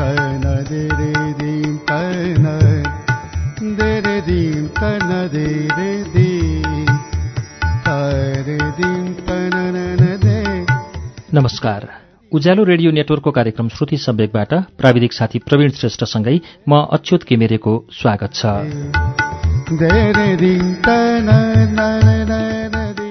तन they they they तरे तन दे नमस्कार उज्यालो रेडियो नेटवर्कको कार्यक्रम श्रुति सम्वेकबाट प्राविधिक साथी प्रवीण श्रेष्ठसँगै म अच्युत किमेरेको स्वागत छ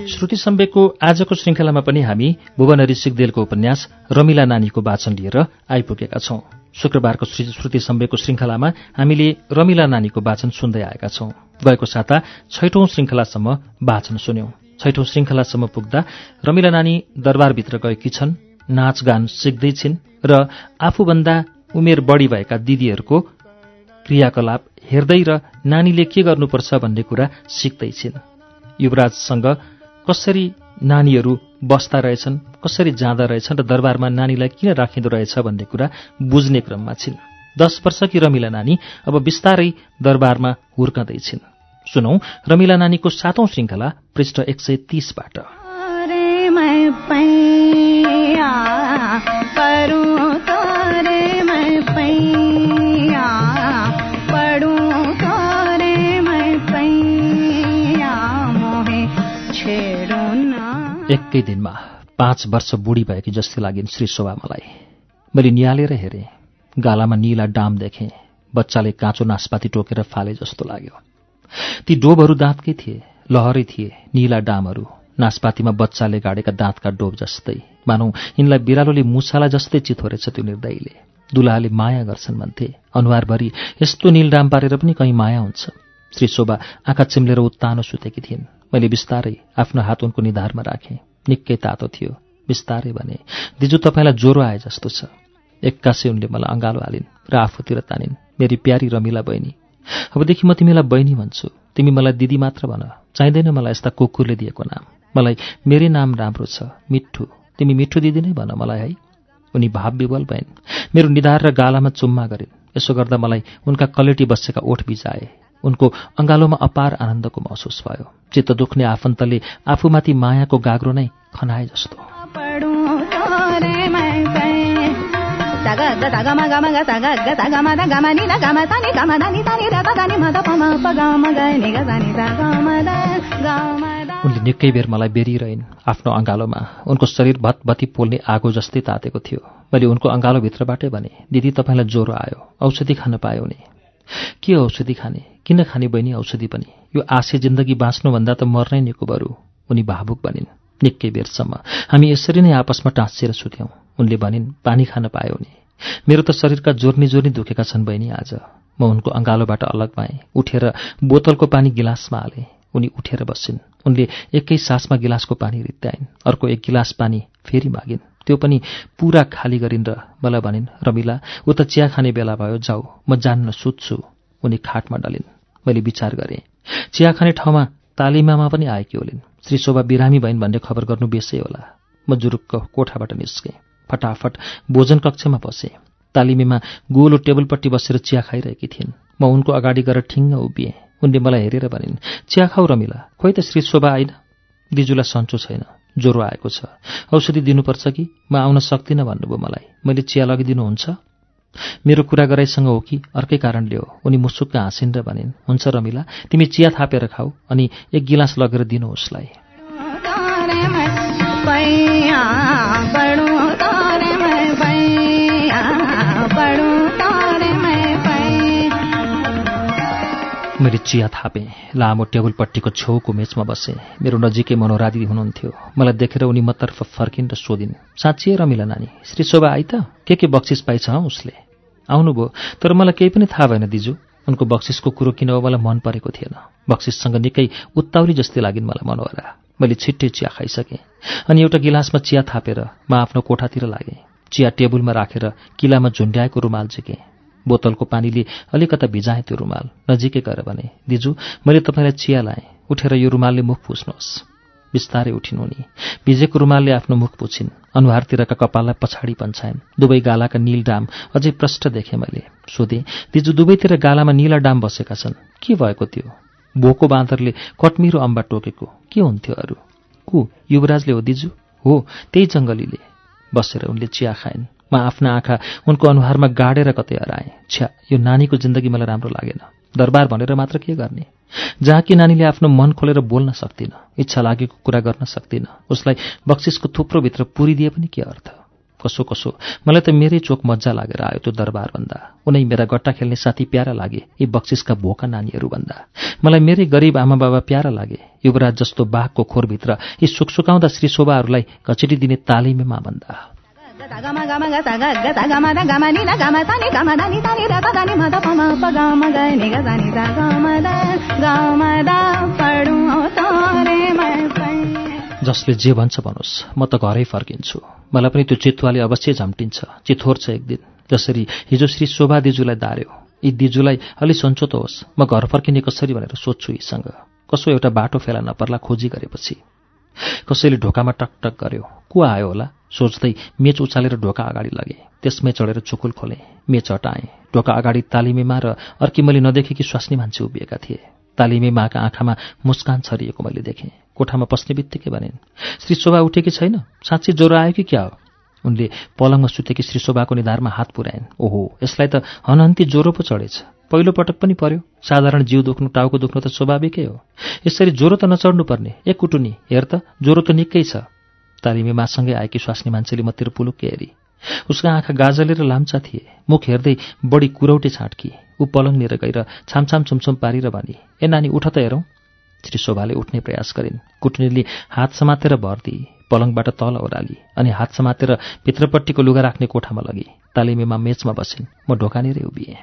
श्रुति सम्वेकको आजको श्रृङ्खलामा पनि हामी भुवनरी सिगदेलको उपन्यास रमिला नानीको वाचन लिएर आइपुगेका छौं। शुक्रबारको श्री- श्रुति सम्वेकको श्रृङ्खलामा हामीले रमिला नानीको वाचन सुन्दै आएका छौं। गएको साता छैठौं श्रृङ्खलासम्म वाचन सुन्यौं। छैठौं श्रृङ्खलासम्म पुग्दा रमिला नानी दरबारभित्र गएकी छन् नाचगान सिक्दै छिन् र आफूभन्दा उमेर बढी भएका दिदीहरूको क्रियाकलाप हेर्दै र नानीले के गर्नुपर्छ भन्ने कुरा सिक्दै छिन्। युवराजसँग कसरी नानीहरू बस्दा रहेछन् कसरी जाँदा रहेछन् र दरबारमा नानीलाई किन राखिँदो रहेछ भन्ने कुरा बुझ्ने क्रममा छिन्। दस वर्षकी रमिला नानी अब बिस्तारै दरबारमा हुर्कँदैछिन् सुनौ रमिला नानीको सातौं श्रृङ्खला पृष्ठ एक सय तीसबाट। एकै दिनमा पाँच वर्ष बुढी भएकी जस्तै लागिन् श्री शोभा मलाई मैले निहालेर हेरेँ गालामा निला डाम देखेँ बच्चाले काँचो नासपाती टोकेर फाले जस्तो लाग्यो। ती डोबहरू दाँतकै थिए लहरै थिए निला डामहरू नासपातीमा बच्चाले गाडेका दाँतका डोब जस्तै। मानौ यिनलाई बिरालोले मुसाला जस्तै चिथोरेछ त्यो निर्दयीले। दुलाहाले माया गर्छन् भन्थे। अनुहारभरि यस्तो नीलडाम पारेर पनि कहीँ माया हुन्छ। श्री शोभा आँखा चिम्लेर उत्तानो सुतेकी थिइन्। मैले बिस्तारै आफ्नो हात उनको निधारमा राखेँ। निकै तातो थियो बिस्तारै भने दिजु तपाईँलाई ज्वरो आए जस्तो छ। एक्कासै उनले मलाई अँगालो हालिन् र आफूतिर तानिन्। मेरी प्यारी रमिला बहिनी। अबदेखि म तिमीलाई बहिनी भन्छु। तिमी मलाई दिदी मात्र भन। चाहिँदैन मलाई यस्ता कुकुरले दिएको नाम। मलाई मेरै नाम राम्रो छ मिठ्ठु। तिमी मिठ्ठु दिदी नै भन मलाई है। उनी भाव विवल भइन्। मेरो निधार र गालामा चुम्मा गरिन्। यसो गर्दा मलाई उनका कलेटी बसेका ओठ बिजाए। उनको अँगालोमा अपार आनन्दको महसुस भयो। चित्त दुख्ने आफन्तले आफूमाथि मायाको गाग्रो नै खनाए जस्तो। उनले निकै बेर मलाई बेरिरहन् आफ्नो अँगालोमा। उनको शरीर भतभती पोल्ने आगो जस्तै तातेको थियो। मैले उनको अँगालोभित्रबाटै भने दिदी तपाईँलाई ज्वरो आयो। औषधि खान पायो नि। के औषधि खाने? किन खाने बहिनी औषधि पनि? यो आशे जिन्दगी बाँच्नुभन्दा त मर्नै निको बरु उनी भावुक बनिन्। निकै बेरसम्म हामी यसरी नै आपसमा टाँसिएर सुत्यौं उनले भनिन् पानी खान पायो नि। मेरो त शरीरका जोर्नी जोर्नी दुखेका छन् बहिनी आज। म उनको अँगालोबाट अलग भएँ। उठेर बोतलको पानी गिलासमा हालेँ। उनी उठेर बसिन्। उनले एकै सासमा गिलासको पानी रित्ताइन् अर्को एक गिलास पानी फेरि मागिन्। त्यो पनि पूरा खाली गरिन् र मलाई भनिन् रमिला ऊ त चिया खाने बेला भयो जाऊ म जान्न सुत्छु उनी खाटमा डलिन्। मैले विचार गरेँ चिया खाने ठाउँमा तालिमामा पनि आएकी होलिन्। श्री शोभा बिरामी भइन् भन्ने खबर गर्नु बेसै होला। म जुरुक्क कोठाबाट निस्केँ। फटाफट भोजन कक्षमा बसेँ। तालिमेमा गोलो टेबलपट्टि बसेर चिया खाइरहेकी थिइन्। म उनको अगाडि गएर ठिङ्ग उभिएँ। उनले मलाई हेरेर भनिन् चिया खाऊ रमिला खोइ त श्री शोभा आइन? दिजुलाई सन्चो छैन। ज्वरो आएको छ। औषधि दिनुपर्छ कि? म आउन सक्दिनँ भन्नुभयो मलाई। मैले चिया लगिदिनुहुन्छ मेरो कुरा गराइसँग हो कि? अर्कै कारणले हो। उनी मुसुक्क हाँसिन् र भनिन् हुन्छ रमिला तिमी चिया थापेर खाऊ अनि एक गिलास लगेर दिनु उसलाई। मैले चिया थापेँ। लामो टेबलपट्टिको छेउको मेचमा बसेँ। मेरो नजिकै मनोराधी हुनुहुन्थ्यो। मलाई देखेर उनी मतर्फ फर्किन् र सोधिन् साँच्चिए रमिला नानी श्री शोभा आई त? के के बक्सिस पाइछ उसले? आउनुभयो तर मलाई केही पनि थाहा भएन दिजु। उनको बक्सिसको कुरो किन हो मलाई मन परेको थिएन। बक्सिससँग निकै उत्ताउली जस्तै लागिन् मलाई मनोहरा। मैले छिट्टै चिया खाइसकेँ। अनि एउटा गिलासमा चिया थापेर म आफ्नो कोठातिर लागेँ। चिया टेबलमा राखेर किलामा झुन्ड्याएको रुमाल झिकेँ। बोतलको पानीले अलिकता भिजाएँ त्यो रुमाल। नजिकै गएर भने दिजु मैले तपाईँलाई चिया लाएँ। उठेर यो रुमालले मुख पुछ्नुहोस् बिस्तारै उठिन् उनी। भिजेको रुमालले आफ्नो मुख पुछिन्। अनुहारतिरका कपाललाई पछाडि पन्छाइन्। दुवै गालाका नील डाम अझै प्रष्ट देखेँ मैले। सोधेँ दिजु दुवैतिर गालामा निला डाम बसेका छन्। के भएको त्यो? भोको बाँदरले कटमिरो अम्बा टोकेको। के हुन्थ्यो अरू? को युवराजले हो दिजु? हो त्यही जङ्गलीले। बसेर उनले चिया खाइन्। म आफ्ना आँखा उनको अनुहारमा गाडेर कतै हराएँ। छ्या यो नानीको जिन्दगी मलाई राम्रो लागेन। दरबार भनेर मात्र के गर्ने? जहाँ कि नानीले आफ्नो मन खोलेर बोल्न सक्दिन इच्छा लागेको कुरा गर्न सक्दिन उसलाई बक्सिसको थुप्रोभित्र पुरिदिए पनि के अर्थ? कसो कसो मलाई त मेरै चोक मजा लागेर आयो त्यो दरबारभन्दा। उनै मेरा गट्टा खेल्ने साथी प्यारा लागे यी बक्सिसका भोका नानीहरूभन्दा। मलाई मेरै गरिब आमा बाबा प्यारा लागे युवराज जस्तो बाघको खोरभित्र यी सुकसुकाउँदा श्री शोभाहरूलाई घचिटिदिने तालिमेमा भन्दा। जसले जे भन्छ भनोस् म त घरै फर्किन्छु। मलाई पनि त्यो चितुवाले अवश्य झम्टिन्छ। चिथोर्छ एक दिन जसरी हिजो श्री शोभा दिजूलाई दार्यो। यी दिजूलाई अलि सन्चो त होस्। म घर फर्किने कसरी भनेर सोध्छु यीसँग। कसो एउटा बाटो फेला नपर्ला खोजी गरेपछि। कसैले ढोकामा टकटक गर्यो। को आयो होला? सोच्दै मेच उचालेर ढोका अगाडि लगे। त्यसमै चढेर चुकुल खोले। मेच हटाएँ। ढोका अगाडि तालिमेमा र अर्की मैले नदेखेकी स्वास्नी मान्छे उभिएका थिए। तालिमे माका आँखामा मुस्कान छरिएको मैले देखेँ। कोठामा पस्ने बित्तिकै भनिन् श्री शोभा उठेकी छैन? साँच्ची ज्वरो आयो कि क्या हो? उनले पलङमा सुतेकी श्री शोभाको निधारमा हात पुर्याइन्। ओहो यसलाई त हनहन्ती ज्वरो पो चढेछ। पहिलो पटक पनि पर्यो। साधारण जिउ दुख्नु टाउको दुख्नु त स्वाभाविकै हो। यसरी ज्वरो त नचढ्नु पर्ने एक कुटुनी हेर त ज्वरो त निकै छ। तालिमे मासँगै आएकी स्वास्नी मान्छेले मतिर पुलुक्के हेरी। उसका आँखा गाजले र लाम्चा थिए। मुख हेर्दै बढी कुरौटे छाँटकी। ऊ पलङनिर गएर छामछाम छुमछुम पारेर भनी ए नानी उठ त हेरौँ। श्री शोभाले उठ्ने प्रयास गरिन्। कुटुनीले हात समातेर भर दिए पलङबाट तल ओह्राली अनि हात समातेर भित्रपट्टिको लुगा राख्ने कोठामा लगी। तालिमेमा मेचमा बसिन्। म ढोकानेरै उभिएँ।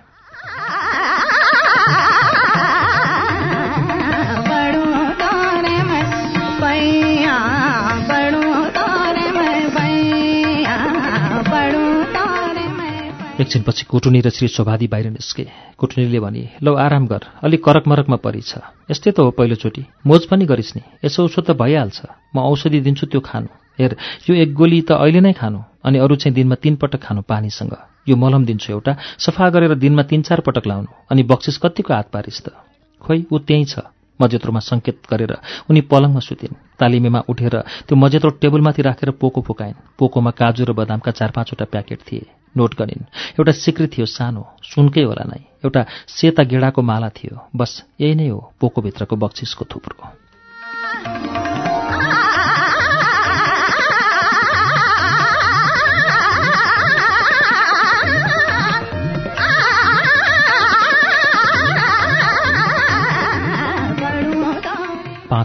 एकछिनपछि कुटुनी र श्री शोभादी बाहिर निस्के। कुटुनीले भने लौ आराम गर अलिक करकमरकमा परिछ। यस्तै त हो पहिलोचोटि। मोज पनि गरिस् नि। यसो उसो त भइहाल्छ। म औषधि दिन्छु त्यो खानु। हेर यो एक गोली त अहिले नै खानु। अनि अरू चाहिँ दिनमा तीन पटक खानु पानीसँग। यो मलम दिन्छु एउटा। सफा गरेर दिनमा तीन चार पटक लाउनु। अनि बक्सिस कतिको हात पारिस् त? खोइ ऊ त्यहीँ छ। मजेत्रोमा सङ्केत गरेर उनी पलङमा सुतिन्। तालिमेमा उठेर त्यो मजेत्रो टेबलमाथि राखेर पोको फुकाइन्। पोकोमा काजु र बदामका चार पाँचवटा प्याकेट थिए। नोट गरिन् एउटा सिक्री थियो सानो सुनकै होला नै। एउटा सेता गेडाको माला थियो। बस यही नै हो पोकोभित्रको बक्सिसको थुप्रो।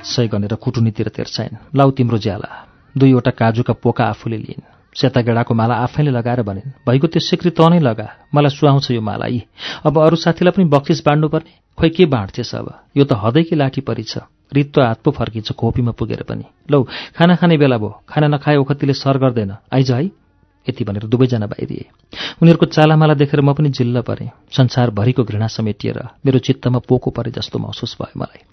सय गनेर कुटुनीतिर तेर्साइन् लाउ तिम्रो ज्याला दुईवटा काजुका पोका आफूले लिइन्। सेता गेडाको माला आफैले लगाएर भनिन् भइगयो त्यो सिक्री त नै लगा मलाई सुहाउँछ यो माला यी। अब अरू साथीलाई पनि बक्सिस बाँड्नुपर्ने? खोइ के बाँड्थेछ अब? यो त हदैकी लाठी परी छ। रित्तो हात पो फर्किन्छ खोपीमा पुगेर पनि। लौ खाना खाने बेला भयो। खाना नखाए ओखतीले सर गर्दैन। आइज है। यति भनेर दुवैजना बाहिरिए। उनीहरूको चालामाला देखेर म पनि जिल्ल परेँ। संसारभरिको घृणा समेटिएर मेरो चित्तमा पोको परे जस्तो महसुस भयो मलाई।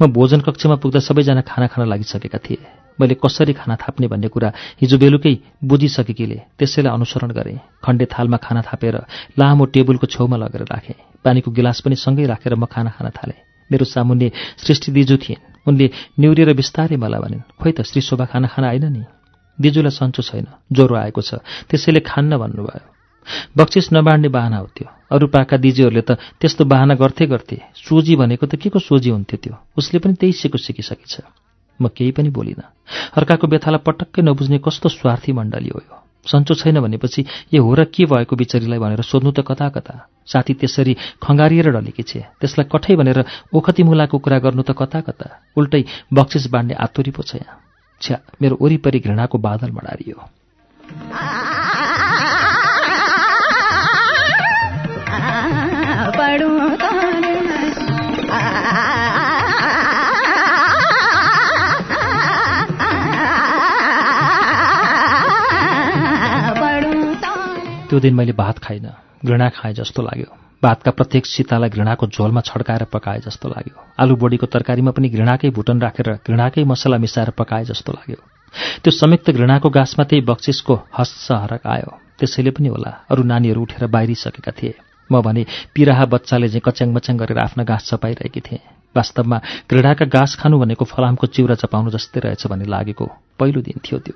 म भोजन कक्षमा पुग्दा सबैजना खाना खान लागिसकेका थिए। मैले कसरी खाना थाप्ने भन्ने कुरा हिजो बेलुकै बुझिसकेकीले त्यसैलाई अनुसरण गरेँ। खण्डे थालमा खाना थापेर लामो टेबलको छेउमा लगेर राखेँ। पानीको गिलास पनि सँगै राखेर म खाना खान थालेँ। मेरो सामुन्ने सृष्टि दिजु थिइन्। उनले निहुरिएर बिस्तारै मलाई भनिन् खोइ त श्री शोभा खाना खान आइन नि? दिजुलाई सन्चो छैन। ज्वरो आएको छ। त्यसैले खान्न भन्नुभयो। बक्सिस नबाँड्ने बाहना हो त्यो। अरू पाका दिदीहरूले त त्यस्तो बाहना गर्थे गर्थे। सोझी भनेको त के को सोझी हुन्थ्यो त्यो? उसले पनि त्यही सिको सिकिसकेछ। म केही पनि बोलिनँ। अर्काको व्यथालाई पटक्कै नबुझ्ने कस्तो स्वार्थी मण्डली हो यो। सन्चो छैन भनेपछि यो हो र के भएको बिचरीलाई भनेर सोध्नु त कता कता साथी त्यसरी खङ्गारिएर डलेकी छे। त्यसलाई कठै भनेर ओखती मुलाको कुरा गर्नु त कता कता उल्टै बक्सिस बाँड्ने आतुरी पो छ यहाँ। छ्या मेरो वरिपरि घृणाको बादल मडारियो। त्यो दिन मैले भात खाइनँ घृणा खाएँ जस्तो लाग्यो। भातका प्रत्येक सीतालाई घृणाको झोलमा छड्काएर पकाए जस्तो लाग्यो। आलु बोडीको तरकारीमा पनि घृणाकै भुटन राखेर घृणाकै मसला मिसाएर पकाए जस्तो लाग्यो। त्यो संयुक्त घृणाको गाँसमा त्यही बक्सिसको हस्स हरक आयो। त्यसैले पनि होला अरू नानीहरू उठेर बाहिरिसकेका थिए। म भने पिराहा बच्चाले चाहिँ कच्याङ मच्याङ गरेर आफ्ना घाँस चपाइरहेकी थिएँ। वास्तवमा घृणाका घाँस खानु भनेको फलामको चिउरा चपाउनु जस्तै रहेछ भन्ने लागेको पहिलो दिन थियो त्यो।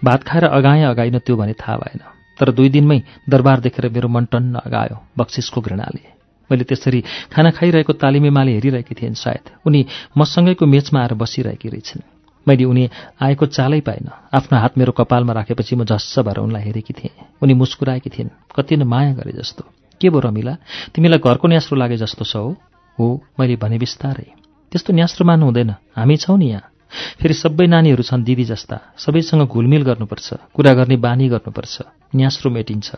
भात खाएर अगाएँ अगाइन त्यो भने थाहा भएन। तर दुई दिनमै दरबार देखेर मेरो मन टन्न अगायो बक्सिसको घृणाले। मैले त्यसरी खाना खाइरहेको तालिमेमाले हेरिरहेकी थिइन् सायद। उनी मसँगैको मेचमा आएर बसिरहेकी रहेछन्। मैले उनी आएको चालै पाइन। आफ्नो हात मेरो कपालमा राखेपछि म झस्स भएर उनलाई हेरेकी थिएँ। उनी मुस्कुराएकी थिइन्। कति न माया गरे जस्तो। के भयो रमिला? तिमीलाई घरको न्यास्रो लागे जस्तो छ हो मैले भने बिस्तारै। त्यस्तो न्यास्रो मान्नु हुँदैन। हामी छौँ नि यहाँ। फेरि सबै नानीहरू छन् दिदी जस्ता। सबैसँग घुलमिल गर्नुपर्छ कुरा गर्ने बानी गर्नुपर्छ न्यास्रो मेटिन्छ।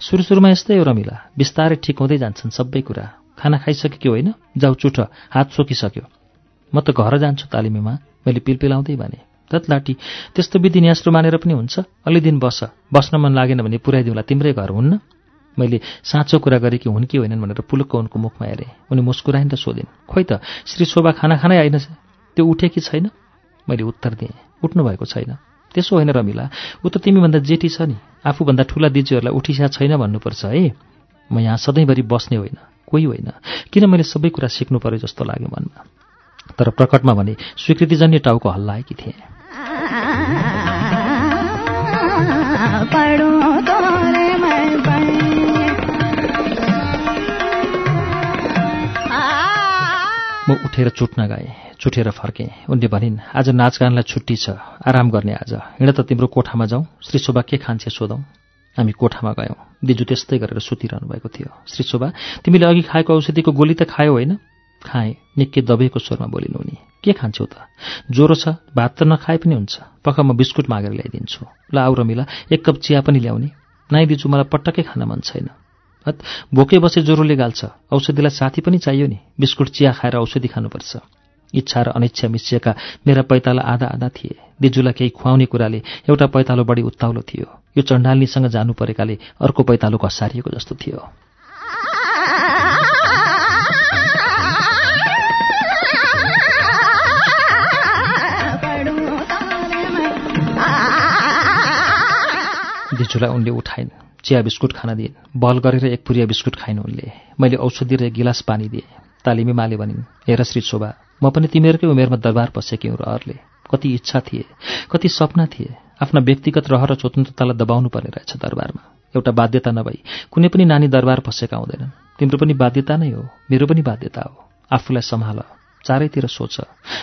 सुरु सुरुमा यस्तै हो रमिला बिस्तारै ठिक हुँदै जान्छन् सबै कुरा। खाना खाइसक्यो होइन? जाउ चुट हात सोकिसक्यो म त घर जान्छु तालिमेमा मैले पिलपिलाउँदै भने। धत लाटी त्यस्तो विधि न्यास्रो मानेर पनि हुन्छ? अलि दिन बस बस्न मन लागेन भने पुऱ्याइदिउँला तिम्रै घर हुन्न? मैले साँचो कुरा गरेँ कि हुन् कि होइनन् भनेर पुलुक्क उनको मुखमा हेरेँ। उनी मुस्कुराइन् र सोधिन् खोइ त श्री शोभा खाना खानै आइन त्यो उठे कि छैन? मैले उत्तर दिएँ। उठ्नु भएको छैन। त्यसो होइन रमिला ऊ त तिमीभन्दा जेठी छ नि। आफूभन्दा ठुला दिदीहरूलाई उठिस्या छैन भन्नुपर्छ है। म यहाँ सधैँभरि बस्ने होइन कोही होइन। किन मैले सबै कुरा सिक्नु पर्यो जस्तो लाग्यो मनमा। तर प्रकटमा भने स्वीकृतिजन्य टाउको हल्लाएकी थिएँ। म उठेर चुट्न गएँ। चुटेर फर्केँ। उनले भनिन् आज नाचगानलाई छुट्टी छ। आराम गर्ने आज। हिँड त तिम्रो कोठामा जाउँ। श्री शोभा के खान्छे सोधौँ? हामी कोठामा गयौँ। दिजु त्यस्तै गरेर सुतिरहनु भएको थियो। श्री शोभा तिमीले अघि खाएको औषधिको गोली त खायो होइन? खाएँ। निकै दबेको स्वरमा बोलिनु उनी। के खान्छौ त? ज्वरो छ भात त नखाए पनि हुन्छ। पख म बिस्कुट मागेर ल्याइदिन्छु। ल आउ रमिला एक कप चिया पनि ल्याउने। नाइ दिजु मलाई पटक्कै खान मन छैन। हत भोकै बसे ज्वरोले गाल्छ। औषधिलाई साथी पनि चाहियो नि। बिस्कुट चिया खाएर औषधि खानुपर्छ। इच्छा र अनिच्छा मिसिएका मेरा पैताला आधा आधा थिए। दिजुलाई केही खुवाउने कुराले एउटा पैतालो बढी उत्ताउलो थियो। यो चण्डालिनीसँग जानु परेकाले अर्को पैतालो घसारिएको जस्तो थियो। दिजुलाई उनले उठाइन् चिया बिस्कुट खान दिइन्। बल गरेर एक पुरिया बिस्कुट खाइन् उनले। मैले औषधि र गिलास पानी दिएँ। तालिमी माले भनिन् हेर श्री शोभा म पनि तिमीहरूकै उमेरमा दरबार पसेकी हुँ रहरले कति इच्छा थिए कति सपना थिए आफ्ना व्यक्तिगत रहर र स्वतन्त्रतालाई दबाउनु पर्ने रहेछ दरबारमा। एउटा बाध्यता नभई कुनै पनि नानी दरबार पसेका हुँदैनन्। तिम्रो पनि बाध्यता नै हो मेरो पनि बाध्यता हो। आफूलाई सम्हाल चारैतिर सोच।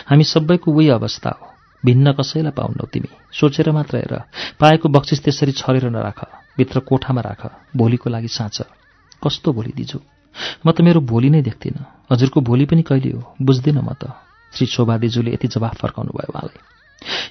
हामी सबैको उही अवस्था हो। भिन्न कसैलाई पाउनौ तिमी। सोचेर मात्र हेर। पाएको बक्सिस त्यसरी छरेर नराख। भित्र कोठामा राख। भोलिको लागि साँच। कस्तो भोलि दिजु? म त मेरो भोलि नै देख्दिनँ। हजुरको भोलि पनि कहिले हो? बुझ्दिनँ म त। श्री शोभा दिजुले यति जवाफ फर्काउनु भयो उहाँलाई।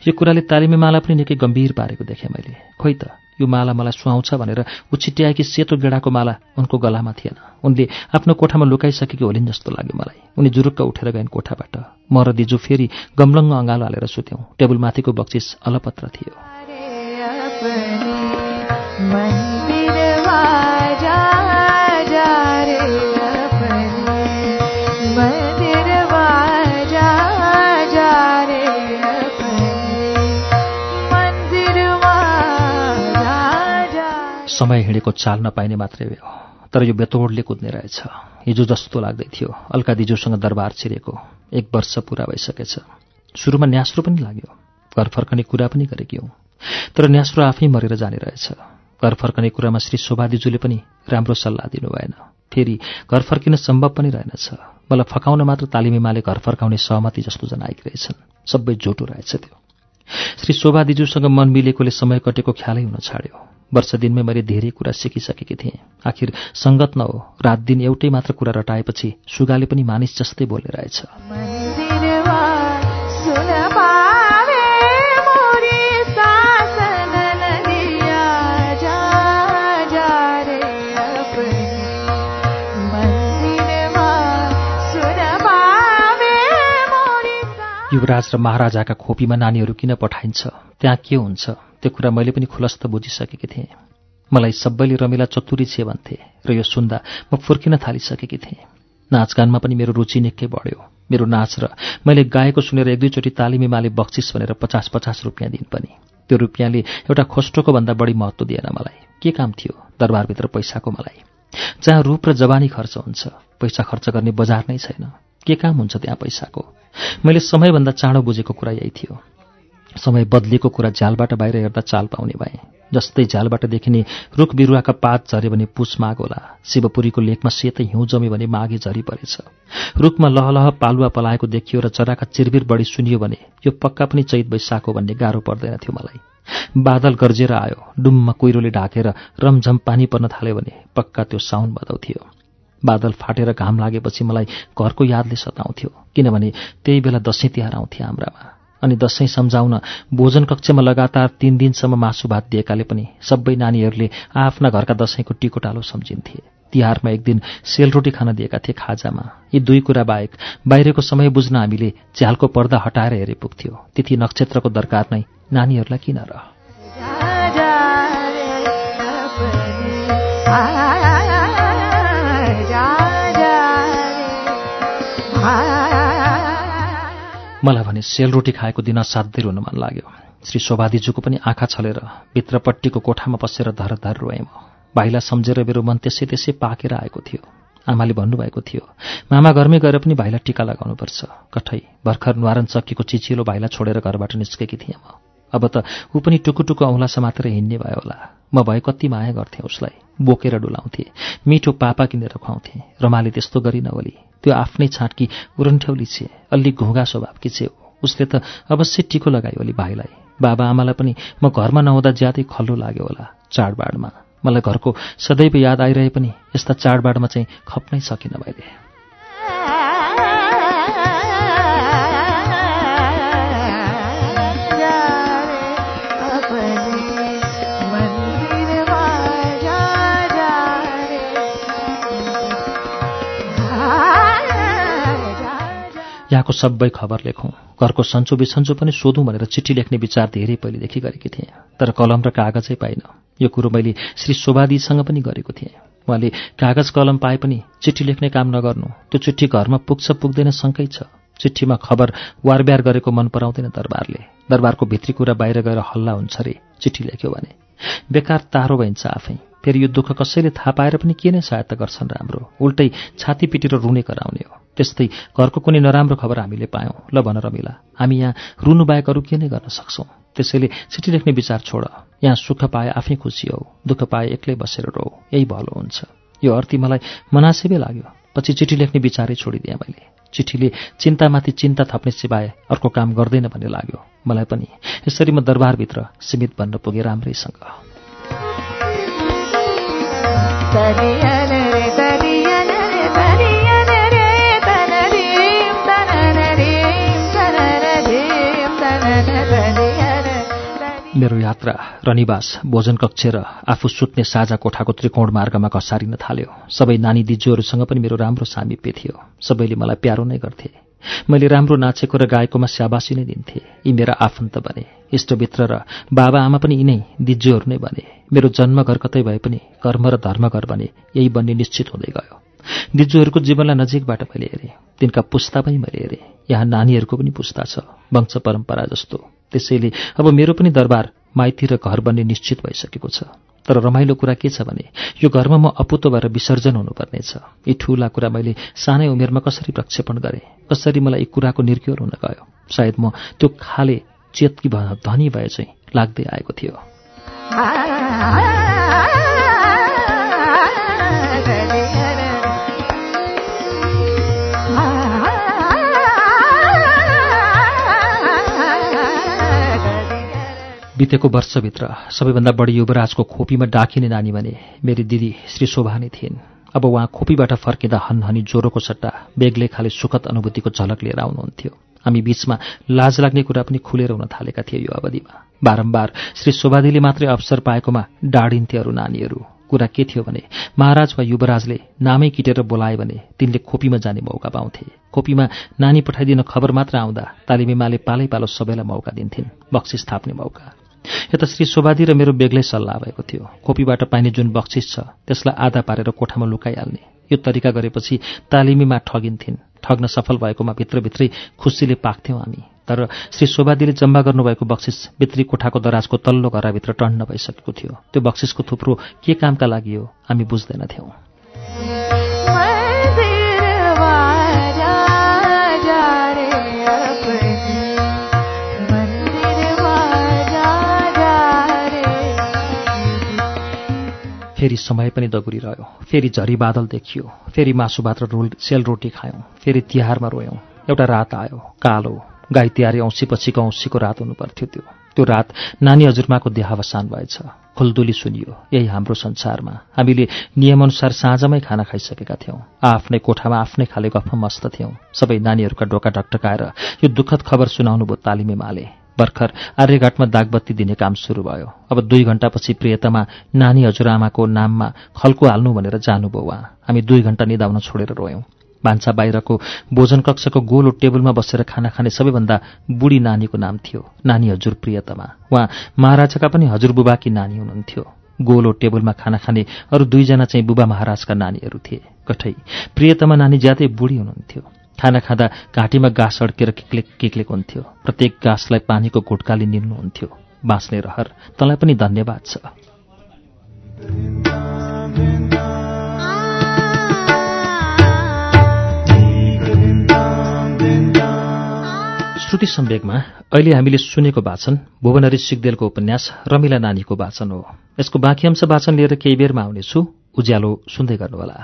यो कुराले तालिमे माला पनि निकै गम्भीर पारेको देखेँ मैले। खोइ त यो माला मलाई सुहाउँछ भनेर ऊ छिट्याएकी सेतो गेडाको माला उनको गलामा थिएन। उनले आफ्नो कोठामा लुकाइसकेकी होलिन् जस्तो लाग्यो मलाई। उनी जुरुक्क उठेर गइन् कोठाबाट। म र दिजु फेरि गम्लङ्ग अँगालो हालेर सुत्यौँ। टेबलमाथिको बक्सिस अलपत्र थियो। समय हिँडेको चाल नपाइने मात्रै हो। तर यो बेतोडले कुद्ने रहेछ। हिजो जस्तो लाग्दै थियो। अल्का दिजोसँग दरबार छिरेको। एक वर्ष पुरा भइसकेछ। सुरुमा न्यास्रो पनि लाग्यो। घर फर्कने कुरा पनि गरेकी हौँ। तर न्यास्रो आफै मरेर जाने रहेछ। घर फर्कने कुरामा श्री शोभा दिजुले पनि राम्रो सल्लाह दिनु भएन। फेरि घर फर्किन सम्भव पनि रहेनछ। मलाई फकाउन मात्र तालिमेमाले घर फर्काउने सहमति जस्तो जनाएकी रहेछन्। सबै जोटो रहेछ त्यो। श्री शोभा दिजुसँग मन मिलेकोले समय कटेको ख्यालै हुन छाड्यो। वर्ष दिनमै मैले धेरै कुरा सिकिसकेकी थिएँ। आखिर सङ्गत न हो रात दिन एउटै मात्र कुरा रटाएपछि सुगाले पनि मानिस जस्तै बोलेर रहेछ युवराज र महाराजाका खोपीमा नानीहरू किन पठाइन्छ? त्यहाँ के हुन्छ? त्यो कुरा मैले पनि खुलस्त बुझिसकेकी थिएँ। मलाई सबैले रमिला चतुरी छे भन्थे र यो सुन्दा म फुर्किन थालिसकेकी थिएँ। नाचगानमा पनि मेरो रुचि निकै बढ्यो। मेरो नाच र मैले गाएको सुनेर एक दुईचोटि तालिमी माले बक्सिस भनेर पचास पचास रुपियाँ दिन पनि। त्यो रुपियाँले एउटा खोस्टोको भन्दा बढी महत्त्व दिएन मलाई। के काम थियो? दरबारभित्र पैसाको मलाई। जहाँ रूप र जवानी खर्च हुन्छ पैसा खर्च गर्ने बजार नै छैन। के काम हुन्छ त्यहाँ पैसाको? मैले समयभन्दा चाँडो बुझेको कुरा यही थियो। समय बदलिएको कुरा झ्यालबाट बाहिर हेर्दा चाल पाउने भए जस्तै झ्यालबाट देखिने रुख बिरुवाका पात झरे भने पुछ माग होला। शिवपुरीको लेखमा सेतै हिउँ जम्यो भने माघे झरी परेछ। रुखमा लहलह पालुवा पलाएको देखियो र चराका चिरबिर बढी सुनियो भने यो पक्का पनि चैत वैशाख हो भन्ने गाह्रो पर्दैन थियो मलाई। बादल गर्जेर आयो डुम्म कुहिरोले ढाकेर रमझम पानी पर्न थाल्यो भने पक्का त्यो साउन बदौ थियो बादल फाटेर घाम लागेपछि मलाई घरको यादले सताउँथ्यो किनभने त्यही बेला दसैँ तिहार आउँथे हाम्रामा। अनि दसैँ सम्झाउन भोजन कक्षमा लगातार तीन दिनसम्म मासु भात दिएकाले पनि सबै नानीहरूले आफ्ना घरका दसैँको टिकोटालो सम्झिन्थे। तिहारमा एक दिन सेलरोटी खान दिएका थिए खाजामा। यी दुई कुरा बाहेक बाहिरको समय बुझ्न हामीले झ्यालको पर्दा हटाएर हेरे पुग्थ्यो तिथि नक्षत्रको दरकार नै नानीहरूलाई किन र मलाई भने सेलरोटी खाएको दिन असाध्यै रुन मन लाग्यो। श्री शोभादीज्यूको पनि आँखा छलेर भित्रपट्टिको कोठामा बसेर धरधर रोएँ म। भाइलाई सम्झेर मेरो मन त्यसै त्यसै पाकेर आएको थियो। आमाले भन्नुभएको थियो मामा घरमै गएर पनि भाइलाई टिका लगाउनुपर्छ। कठै भर्खर नुहारन चक्कीको चिचिलो भाइलाई छोडेर घरबाट निस्केकी थिएँ म। अब त ऊ पनि टुकुटुकु औँला समातेर हिँड्ने भयो होला। म भए कति माया गर्थेँ उसलाई। बोकेर डुलाउँथेँ। मिठो पापा किनेर खुवाउँथेँ। रमाले त्यस्तो गरिन ओली। त्यो आफ्नै छाँटकी उरन्ठ्याउली छे। अलि घुँगा स्वभावकी छे उसले त अवश्य टिको लगायो भाइलाई। बाबा आमालाई पनि म घरमा नहुँदा ज्यादै खल्लो लाग्यो होला चाडबाडमा। मलाई घरको सदैव याद आइरहे पनि यस्ता चाडबाडमा चाहिँ खप्नै सकिनँ मैले। यहाँको सबै खबर लेखौँ। घरको सन्चो बिसन्चो पनि सोधौँ भनेर चिठी लेख्ने विचार धेरै पहिलेदेखि गरेकी थिएँ। तर कलम र कागजै पाइनँ। यो कुरो मैले श्री शोभादीसँग पनि गरेको थिएँ। उहाँले कागज कलम पाए पनि चिठी लेख्ने काम नगर्नु। त्यो चिठी घरमा पुग्छ पुग्दैन शङ्कै छ। चिठीमा खबर वारब्यार गरेको मन पराउँदैन दरबारले। दरबारको भित्री कुरा बाहिर गएर हल्ला हुन्छ रे चिठी लेख्यो भने। बेकार तारो भइन्छ आफै। फेरि यो दुःख कसैले थाहा पाएर पनि के नै सहायता गर्छन् राम्रो? उल्टै छाती पिटेर रुने कराउने हो। त्यस्तै घरको कुनै नराम्रो खबर हामीले पायौँ। ल भन रमिला हामी यहाँ रुनु बाहेक अरू के नै गर्न सक्छौँ? त्यसैले चिठी लेख्ने विचार छोड। यहाँ सुख पाए आफै खुसी हौ दुःख पाए एक्लै बसेर रो। यही भलो हुन्छ। यो अर्थी मलाई मनासेबै लाग्यो। पछि चिठी लेख्ने विचारै छोडिदिएँ मैले। चिठीले चिन्तामाथि चिन्ता थप्ने सिवाय अर्को काम गर्दैन भन्ने लाग्यो। मलाई पनि। यसरी म दरबारभित्र सीमित बन्न पुगेँ राम्रैसँग। मेरो यात्रा रनिवास भोजन कक्ष र आफू सुत्ने साझा कोठाको त्रिकोण मार्गमा घसारिन थाल्यो। सबै नानी दिजूहरूसँग पनि मेरो राम्रो सामिप्य थियो। सबैले मलाई प्यारो नै गर्थे। मैले राम्रो नाचेको र गाएको स्याबासी नै दिन्थे। यी मेरा आफन्त बने। इष्टमित्र र बाबा आमा पनि यिनै दिज्यूहरू नै बने। मेरो जन्मघर कतै भए पनि कर्म र धर्मघर बने यही बन्ने निश्चित हुँदै गयो। दिज्यूहरूको जीवनलाई नजिकबाट मैले हेरेँ। तिनका पुस्ता पनि मैले हेरेँ। यहाँ नानीहरूको पनि पुस्ता छ वंश परम्परा जस्तो। त्यसैले अब मेरो पनि दरबार माइती र घर बन्ने निश्चित भइसकेको छ। तर रमाइलो कुरा के छ भने यो घरमा म अपुतो भएर विसर्जन हुनुपर्नेछ। यी ठूला कुरा मैले सानै उमेरमा कसरी प्रक्षेपण गरेँ? कसरी मलाई यी कुराको निर्क्योर हुन गयो? सायद म त्यो खाले चेतकी धनी भए चाहिँ लाग्दै आएको थियो। बितेको वर्षभित्र सबैभन्दा बढी युवराजको खोपीमा डाकिने नानी भने मेरी दिदी श्री शोभा नै थिइन्। अब उहाँ खोपीबाट फर्किँदा हनहनी ज्वरोको सट्टा बेग्लै खाले सुखद अनुभूतिको झलक लिएर आउनुहुन्थ्यो। हामी बीचमा लाज लाग्ने कुरा पनि खुलेर हुन थालेका थिए यो अवधिमा। बारम्बार श्री शोभादीले मात्रै अवसर पाएकोमा डाडिन्थे अरू नानीहरू। कुरा के थियो भने महाराज वा युवराजले नामै किटेर बोलाए भने तिनले खोपीमा जाने मौका पाउँथे। खोपीमा नानी पठाइदिन खबर मात्र आउँदा तालिमेमाले पालै पालो सबैलाई मौका दिन्थिन् बक्सिस थाप्ने मौका। यता श्री शोभादी र मेरो बेग्लै सल्लाह भएको थियो। खोपीबाट पाइने जुन बक्सिस छ त्यसलाई आधा पारेर कोठामा लुकाइहाल्ने। यो तरिका गरेपछि तालिमीमा ठगिन्थिन्। ठग्न सफल भएकोमा भित्रभित्रै खुसीले पाक्थ्यौँ हामी। तर श्री शोभादीले जम्मा गर्नुभएको बक्सिस भित्री कोठाको दराजको तल्लो घरभित्र टन्न भइसकेको थियो। त्यो बक्सिसको थुप्रो के कामका लागि हो हामी बुझ्दैनथ्यौँ। फेरि समय पनि दगुरिरह्यो। फेरि झरी बादल देखियो। फेरि मासु भात र रोल सेल रोटी खायौँ। फेरि तिहारमा रोयौँ। एउटा रात आयो कालो। गाई तिहारी औँसीपछिको औँसीको रात हुनुपर्थ्यो त्यो। त्यो रात नानी हजुरमाको देहावसान भएछ। खुल्दुली सुनियो यही हाम्रो संसारमा। हामीले नियमअनुसार साँझमै खाना खाइसकेका थियौँ। आफ्नै कोठामा आफ्नै खाले गफमा मस्त थियौँ। सबै नानीहरूका डोका ढकटकाएर यो दुःखद खबर सुनाउनु भयो तालिमे माले। भर्खर आर्यघाटमा दागबत्ती दिने काम सुरु भयो। अब दुई घण्टापछि प्रियतमा नानी हजुरआमाको नाममा खल्को हाल्नु भनेर जानुभयो उहाँ। हामी दुई घण्टा निदाउन छोडेर रोयौँ। भान्सा बाहिरको भोजन कक्षको गोलो टेबलमा बसेर खाना खाने सबैभन्दा बुढी नानीको नाम थियो नानी हजुर प्रियतमा। उहाँ महाराजाका पनि हजुरबुबाकी नानी हुनुहुन्थ्यो। गोलो टेबलमा खाना खाने अरू दुईजना चाहिँ बुबा महाराजका नानीहरू थिए। कठै प्रियतमा नानी ज्यादै बुढी हुनुहुन्थ्यो। खाना खाँदा घाँटीमा गाँस अड्केर किक्ले किक्लेको हुन्थ्यो। प्रत्येक गाँसलाई पानीको घुटकाले निल्नुहुन्थ्यो बाँच्ने रहर। तँलाई पनि धन्यवाद छ। श्रुति सम्वेकमा अहिले हामीले सुनेको वाचन भुवनरी सिगदेलको उपन्यास रमिला नानीको वाचन हो। यसको बाँकी अंश वाचन लिएर केही बेरमा आउनेछु। उज्यालो सुन्दै गर्नुहोला।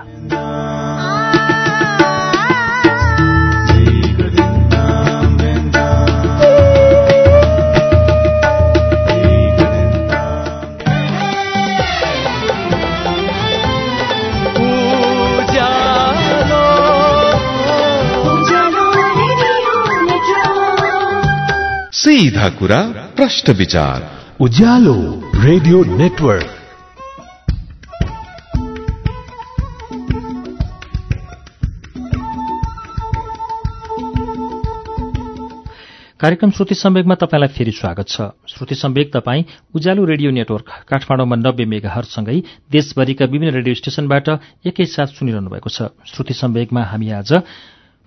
सीधा कुरा प्रश्न विचार। Ujyaalo radio network. कार्यक्रम श्रुति सम्वेकमा तपाईँलाई फेरि स्वागत छ। श्रुति सम्वेक तपाईँ उज्यालो रेडियो नेटवर्क काठमाडौँमा नब्बे मेगाहरसँगै देशभरिका विभिन्न रेडियो स्टेशनबाट एकैसाथ सुनिरहनु भएको छ। श्रुति सम्वेकमा हामी आज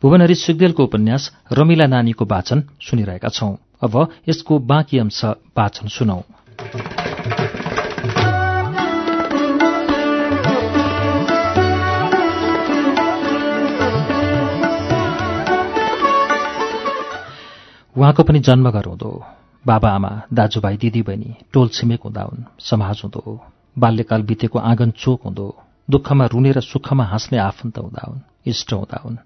भुवनहरी सुगदेलको उपन्यास रमिला नानीको वाचन सुनिरहेका छौं। अब यसको बाँकी अंश वाचन सुनौ। उहाँको पनि जन्मघर हुँदो बाबा आमा दाजुभाइ दिदीबहिनी टोल छिमेक हुँदा हुन् समाज हुँदो। बाल्यकाल बितेको आँगन चोक हुँदो। दुःखमा रुने र सुखमा हाँस्ने आफन्त हुँदा हुन् इष्ट हुँदा हुन्।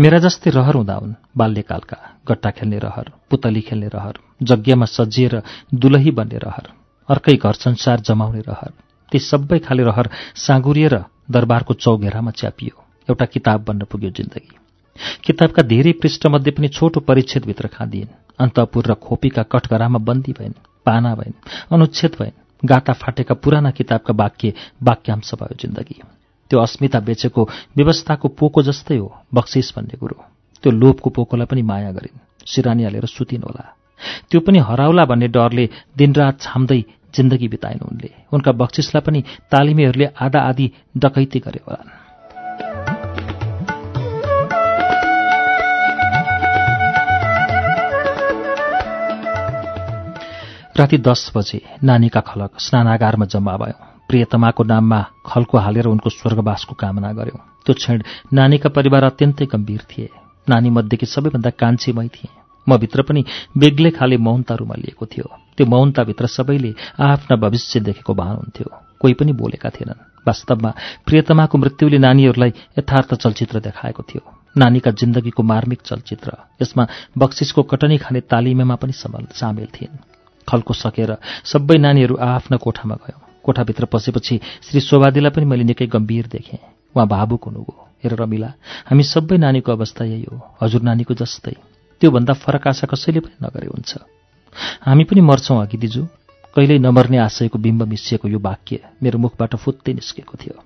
मेरा जस्तै रहर हुँदा हुन् बाल्यकालका गट्टा खेल्ने रहर पुतली खेल्ने रहर जग्गामा सजिएर दुलही बन्ने रहर अर्कै घर संसार जमाउने रहर ती सबै खाले रहर साँगुरिएर दरबारको चौघेरामा च्यापियो एउटा किताब बन्न पुग्यो जिन्दगी। किताबका धेरै पृष्ठमध्ये पनि छोटो परिच्छेदभित्र खाँदिएन् अन्तपुर र खोपीका कठघरामा बन्दी भइन् पाना भइन् अनुच्छेद भइन् गाटा फाटेका पुराना किताबका वाक्य वाक्यांश भयो जिन्दगी। त्यो अस्मिता बेचेको व्यवस्थाको पोको जस्तै हो बक्सिस भन्ने कुरो। त्यो लोभको पोकोलाई पनि माया गरिन्। सिरानी हालेर सुतिन् होला। त्यो पनि हराउला भन्ने डरले दिनरात छाम्दै जिन्दगी बिताइन् उनले। उनका बक्सिसलाई पनि तालिमेहरूले आधा आधी डकैती गरे होलान्। राति दस बजे नानीका खलक स्नानागारमा जम्मा भयौँ। प्रियतमाको नाममा खलको हालेर उनको स्वर्गवासको कामना गर्यौं। त्यो क्षण नानीका परिवार अत्यन्तै गम्भीर थिए। नानी मध्येकी सबैभन्दा कान्छी मै थिएँ। म भित्र पनि बेग्लै खाले मौनता रुमलिएको थियो। त्यो मौनताभित्र सबैले आफ्ना भविष्य देखेको भान हुन्थ्यो। कोही पनि बोलेका थिएनन्। वास्तवमा प्रियतमाको मृत्युले नानीहरूलाई यथार्थ चलचित्र देखाएको थियो। नानीका जिन्दगीको मार्मिक चलचित्र यसमा बक्सिसको कटनी खाने तालिमेमा पनि सामेल थिइन्। खल्को सकेर सबै नानीहरू आआफ्ना कोठामा गयौँ। कोठाभित्र पसेपछि श्री शोभादीलाई पनि मैले निकै गम्भीर देखेँ। उहाँ भावुक हुनुभयो। हेर रमिला हामी सबै नानीको अवस्था यही हो हजुर नानीको जस्तै। त्योभन्दा फरक आशा कसैले पनि नगरे हुन्छ। हामी पनि मर्छौँ अघि दिजु। कहिल्यै नमर्ने आशयको बिम्ब मिसिएको यो वाक्य मेरो मुखबाट फुत्तै निस्केको थियो।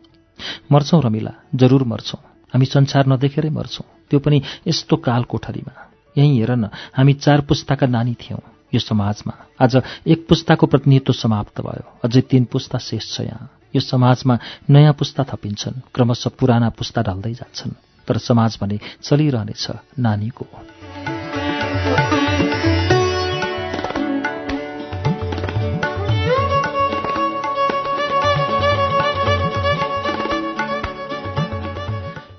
मर्छौँ रमिला जरुर मर्छौँ। हामी संसार नदेखेरै मर्छौँ। त्यो पनि यस्तो काल कोठरीमा यहीँ हेर न हामी चार पुस्ताका नानी थियौँ। यो समाजमा। आज एक पुस्ताको प्रतिनिधित्व समाप्त भयो। अझै तीन पुस्ता शेष छ यहाँ। यो समाजमा नयाँ पुस्ता थपिन्छन्। क्रमशः पुराना पुस्ता ढल्दै जान्छन्। तर समाज भने चलिरहनेछ नानीको।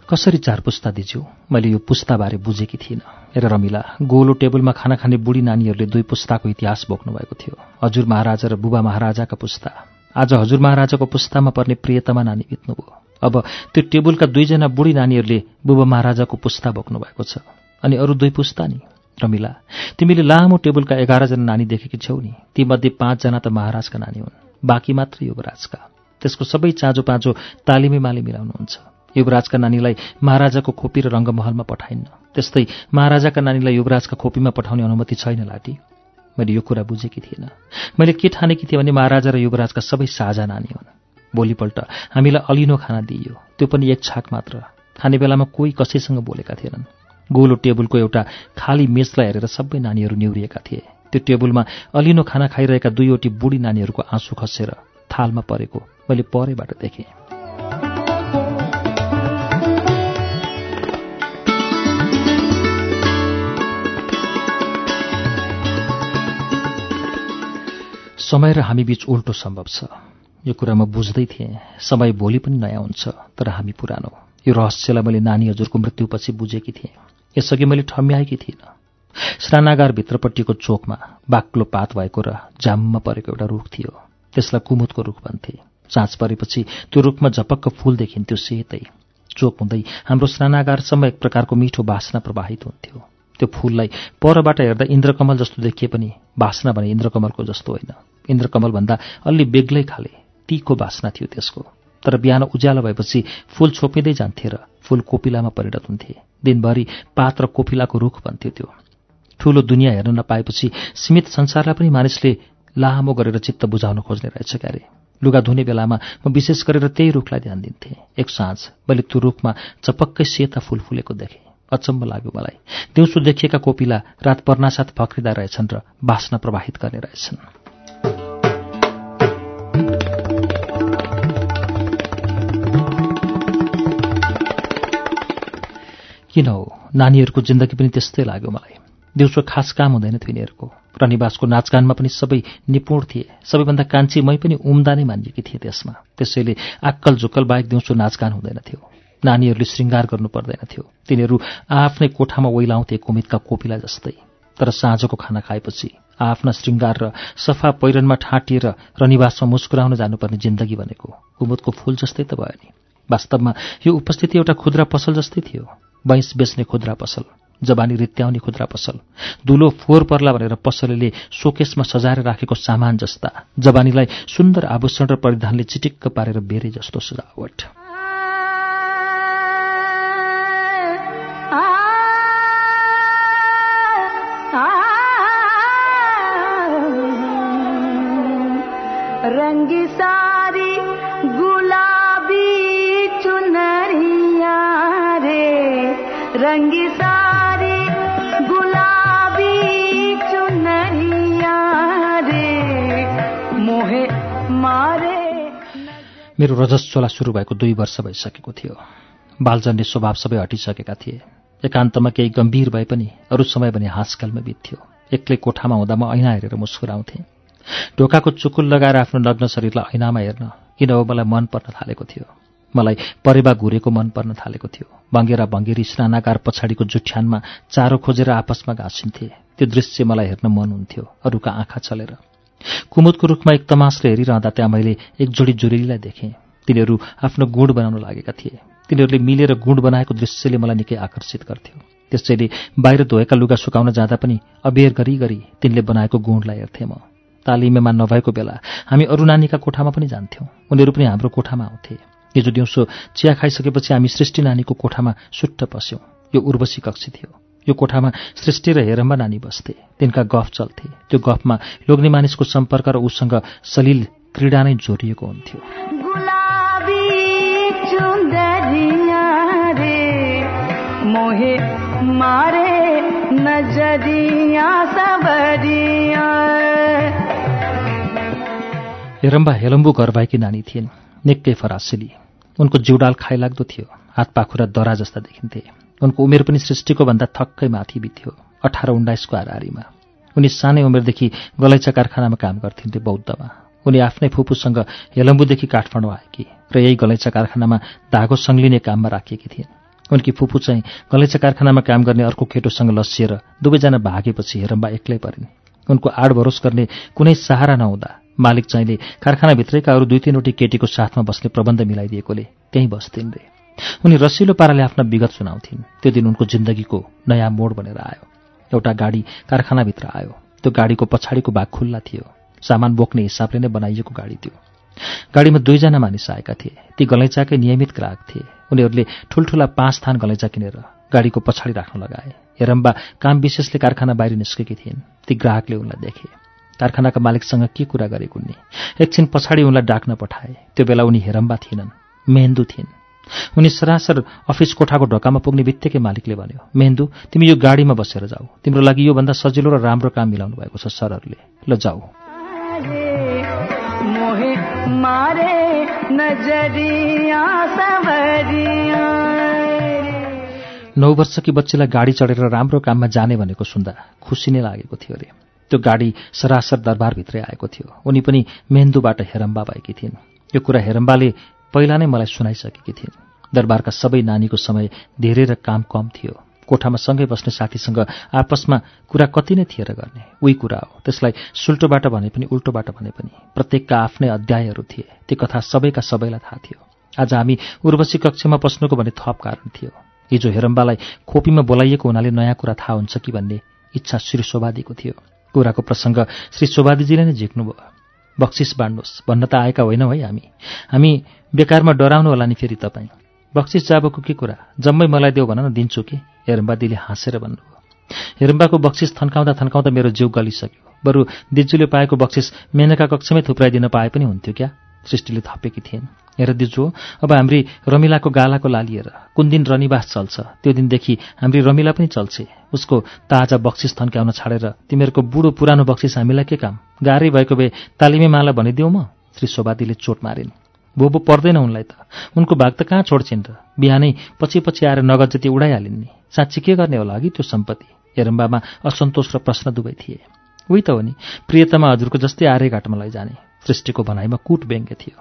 कसरी चार पुस्ता दिज्यू? मैले यो पुस्ताबारे बुझेकी थिइनँ। हेर रमिला गोलो टेबलमा खाना खाने बुढी नानीहरूले दुई पुस्ताको इतिहास बोक्नु भएको थियो। हजुर महाराजा र बुबा महाराजाका पुस्ता। आज हजुर महाराजाको पुस्तामा पर्ने प्रियतमा नानी बित्नुभयो। अब त्यो टेबुलका दुईजना बुढी नानीहरूले बुबा महाराजाको पुस्ता बोक्नु भएको छ। अनि अरू दुई पुस्ता नि? रमिला तिमीले लामो टेबुलका एघारजना नानी देखेकी छौ नि। तीमध्ये पाँचजना त महाराजका नानी हुन्। बाँकी मात्र युवराजका त्यसको सबै चाँजो पाँचो तालिमे माले मिलाउनुहुन्छ। युवराजका नानीलाई महाराजाको खोपी र रङ्गमहलमा पठाइन्न। त्यस्तै महाराजाका नानीलाई युवराजका खोपीमा पठाउने अनुमति छैन लाटी। मैले यो कुरा बुझेकी थिइनँ मैले के ठानेकी थिएँ भने महाराजा र युवराजका सबै साझा नानी हुन्। भोलिपल्ट हामीलाई अलिनो खाना दिइयो। त्यो पनि एक छाक मात्र। खाने बेलामा कोही कसैसँग बोलेका थिएनन्। गोलो टेबुलको एउटा खाली मेचलाई हेरेर सबै नानीहरू निहुरिएका थिए। त्यो टेबुलमा अलिनो खाना खाइरहेका दुईवटी बुढी नानीहरूको आँसु खसेर थालमा परेको मैले परेबाट देखेँ। समय र हामी बीच उल्टो सम्भव छ। यो कुरा म बुझ्दै थिएँ समय भोलि पनि नयाँ हुन्छ तर हामी पुरानो। यो रहस्यलाई मैले नानी हजुरको मृत्युपछि बुझेकी थिएँ। यसअघि मैले ठम्याएकी थिइनँ। स्नानागारभित्रपट्टिको चोकमा बाक्लो पात भएको र जाममा परेको एउटा रुख थियो। त्यसलाई कुमुदको रुख भन्थे। चाँच परेपछि त्यो रुखमा झपक्क फूल देखिन्थ्यो सेतै। चोक हुँदै हाम्रो स्नानागारसम्म एक प्रकारको मिठो बासना प्रवाहित हुन्थ्यो। त्यो फूललाई परबाट हेर्दा इन्द्रकमल जस्तो देखिए पनि बासना भने इन्द्रकमलको जस्तो होइन। इन्द्रकमलभन्दा अलि बेग्लै खाले तीको बासना थियो त्यसको। तर बिहान उज्यालो भएपछि फूल छोपिँदै जान्थे र फूल कोपिलामा परिणत हुन्थे। दिनभरि पात र कोपिलाको रुख भन्थ्यो त्यो। ठूलो दुनियाँ हेर्न नपाएपछि सीमित संसारलाई पनि मानिसले लामो गरेर चित्त बुझाउन खोज्ने रहेछ क्यारे। लुगा धुने बेलामा म विशेष गरेर त्यही रुखलाई ध्यान दिन्थेँ। एक साँझ मैले त्यो रुखमा चपक्कै सेता फूल फुलेको देखेँ। अचम्म लाग्यो मलाई। दिउँसो देखिएका कोपिला रात पर्नासाथ फक्रिँदा रहेछन् र बास्ना प्रवाहित गर्ने रहेछन्। किन हो नानीहरूको जिन्दगी पनि त्यस्तै लाग्यो मलाई। दिउँसो खास काम हुँदैन थियो यिनीहरूको। र निवासको नाचगानमा पनि सबै निपुण थिए। सबैभन्दा कान्छी मै पनि उम्दा नै मानिएकी थिएँ त्यसमा। त्यसैले आक्कल झुक्कल बाहेक दिउँसो नाचगान हुँदैन थियो। नानीहरूले श्रृङ्गार गर्नु पर्दैन थियो। तिनीहरू आफ्नै कोठामा ओइलाउँथे कुमितका कोपिला जस्तै। तर साँझको खाना खाएपछि आफ्ना श्रृङ्गार र सफा पहिरनमा ठाँटिएर र निवासमा मुस्कुराउन जानुपर्ने जिन्दगी भनेको कुमुदको फूल जस्तै त भयो नि। वास्तवमा यो उपस्थिति एउटा खुद्रा पसल जस्तै थियो। बैंस बेच्ने खुद्रा पसल जबानी रित्याउने खुद्रा पसल दुलो फोहोर पर्ला भनेर पसलेले सोकेसमा सजाएर राखेको सामान जस्ता जबानीलाई सुन्दर आभूषण र परिधानले चिटिक्क पारेर बेरे जस्तो सजावट। मेरो रजस चोला सुरु भएको दुई वर्ष भइसकेको थियो। बालजन्य स्वभाव सबै हटिसकेका थिए। एकान्तमा केही गम्भीर भए पनि अरू समय भने हाँसकालमा बित्थ्यो। एक्लै कोठामा हुँदा म ऐना हेरेर मुस्कुराउँथेँ। ढोकाको चुकुल लगाएर आफ्नो नग्न शरीरलाई ऐनामा हेर्न किन हो मलाई मन पर्न थालेको थियो। मलाई परेवा घुरेको मन पर्न थालेको थियो। भङ्गेरा भङ्गेरी स्नानागार पछाडिको जुठ्यानमा चारो खोजेर आपसमा घाँसिन्थे। त्यो दृश्य मलाई हेर्न मन हुन्थ्यो। अरूका आँखा चलेर कुमुदको रुखमा एक तमासले हेरिरहँदा त्यहाँ मैले एक जोडी जुरेलीलाई देखेँ। तिनीहरू आफ्नो गुण बनाउन लागेका थिए। तिनीहरूले मिलेर गुण बनाएको दृश्यले मलाई निकै आकर्षित गर्थ्यो। त्यसैले बाहिर धोएका लुगा सुकाउन जाँदा पनि अबेर गरी गरी तिनले बनाएको गुणलाई हेर्थेँ म। तालिमेमा नभएको बेला हामी अरू नानीका कोठामा पनि जान्थ्यौँ। उनीहरू पनि हाम्रो कोठामा आउँथे। हिजो दिउँसो चिया खाइसकेपछि हामी सृष्टि नानीको कोठामा सुट्ट पस्यौँ। यो उर्वशी कक्षी थियो। यो कोठामा सृष्टि र हेरम्बा नानी बस्थे। तिनका गफ चल्थे। त्यो गफमा लोग्ने मानिसको सम्पर्क र उसँग सलिल क्रीडा नै जोडिएको हुन्थ्यो। हेरम्बा हेलम्बु घर भएकी नानी थिइन्। निकै फरासिली। उनको जिउडाल खाइलाग्दो थियो। हात पाखुरा दरा जस्ता देखिन्थे। उनको उमेर पनि सृष्टिको भन्दा थक्कै माथि बित्थ्यो अठार उन्नाइसको हाराहारीमा उनी सानै उमेरदेखि गलैचा कारखानामा काम गर्थिन् रे बौद्धमा। उनी आफ्नै फुपूसँग हेलम्बुदेखि काठमाडौँ आएकी र यही गलैचा कारखानामा धागो सङ्लिने काममा राखिएकी थिइन्। उनकी फुपू चाहिँ गलैचा कारखानामा काम गर्ने अर्को केटोसँग लसिएर दुवैजना भागेपछि हेरम्बा एक्लै परिन्। उनको आड भरोस गर्ने कुनै सहारा नहुँदा मालिक चाहिँले कारखानाभित्रैका अरू दुई तीनवटी केटीको साथमा बस्ने प्रबन्ध मिलाइदिएकोले त्यहीँ बस्थिन् रे। उनी रसिलो पाराले आफ्ना विगत सुनाउँथिन्। त्यो दिन उनको जिन्दगीको नयाँ मोड बनेर आयो। एउटा गाडी कारखानाभित्र आयो। त्यो गाडीको पछाडिको भाग खुल्ला थियो। सामान बोक्ने हिसाबले नै बनाइएको गाडी थियो गाडीमा दुईजना मानिस आएका थिए। ती गलैँचाकै नियमित ग्राहक थिए। उनीहरूले ठुल्ठुला पाँच थान गलैँचा किनेर गाडीको पछाडि राख्न लगाए। हेरम्बा काम विशेषले कारखाना बाहिर निस्केकी थिइन्। ती ग्राहकले उनलाई देखे। कारखानाका मालिकसँग के कुरा गरेको उनले? एकछिन पछाडि उनलाई डाक्न पठाए। त्यो बेला उनी हेरम्बा थिएनन् मेहेन्दु थिइन्। उनी सरासर अफिस कोठाको ढोकामा पुग्ने बित्तिकै मालिकले भन्यो मेहेन्दु तिमी यो गाडीमा बसेर जाऊ। तिम्रो लागि योभन्दा सजिलो र राम्रो काम मिलाउनु भएको छ सरहरूले। ल जाऊ। नौ वर्षकी बच्चीलाई गाडी चढेर राम्रो काममा जाने भनेको सुन्दा खुसी नै लागेको थियो अरे। त्यो गाडी सरासर दरबारभित्रै आएको थियो। उनी पनि मेहेन्दुबाट हेरम्बा भएकी थिइन्। यो कुरा हेरम्बाले पहिला नै मलाई सुनाइसकेकी थिइन्। दरबारका सबै नानीको समय धेरै र काम कम थियो। कोठामा सँगै बस्ने साथीसँग आपसमा कुरा कति नै थिएर गर्ने। उही कुरा हो। त्यसलाई सुल्टोबाट भने पनि उल्टोबाट भने पनि प्रत्येकका आफ्नै अध्यायहरू थिए। ती कथा सबैका सबैलाई थाहा थियो। आज हामी उर्वशी कक्षमा पस्नुको भने थप कारण थियो। हिजो हेरम्बालाई खोपीमा बोलाइएको हुनाले नयाँ कुरा थाहा हुन्छ कि भन्ने इच्छा श्री शोभादीको थियो। कुराको प्रसङ्ग श्री शोभादीजीले नै झिक्नुभयो। बक्सिस बाँड्नुहोस् भन्न त आएका होइनौँ है हामी। हामी बेकारमा डराउनु होला नि फेरि तपाईँ। बक्सिस जाबोको के कुरा? जम्मै मलाई देऊ भन न दिन्छु कि? हेरम्बादीले हाँसेर भन्नुभयो। हेरम्बाको बक्सिस थन्काउँदा थन्काउँदा मेरो जिउ गलिसक्यो। बरु दिज्जूले पाएको बक्सिस मेनका कक्षमै थुप्राइदिन पाए पनि हुन्थ्यो क्या? सृष्टिले थपेकी थिइन् हेर दिजु अब हाम्री रमिलाको गालाको लालिएर कुन दिन रनिवास चल्छ? त्यो दिनदेखि हाम्री रमिला पनि चल्छे। उसको ताजा बक्सिस थन्क्याउन छाडेर तिमीहरूको बुढो पुरानो बक्सिस हामीलाई के काम? गाह्रै भएको भए तालिमे माला भनिदिउँ म? श्री शोभादीले चोट मारिन्। बोबो पर्दैन उनलाई त। उनको भाग त कहाँ छोड्छिन् र बिहानै पछि पछि आएर नगद जति उडाइहालिन् नि। साँच्ची के गर्ने होला अघि त्यो सम्पत्ति? हेरम्बामा असन्तोष र प्रश्न दुवै थिए। उही त हो नि प्रियतमा हजुरको जस्तै आरे घाटमा लैजाने। सृष्टिको भनाइमा कुट व्यङ्ग्य थियो।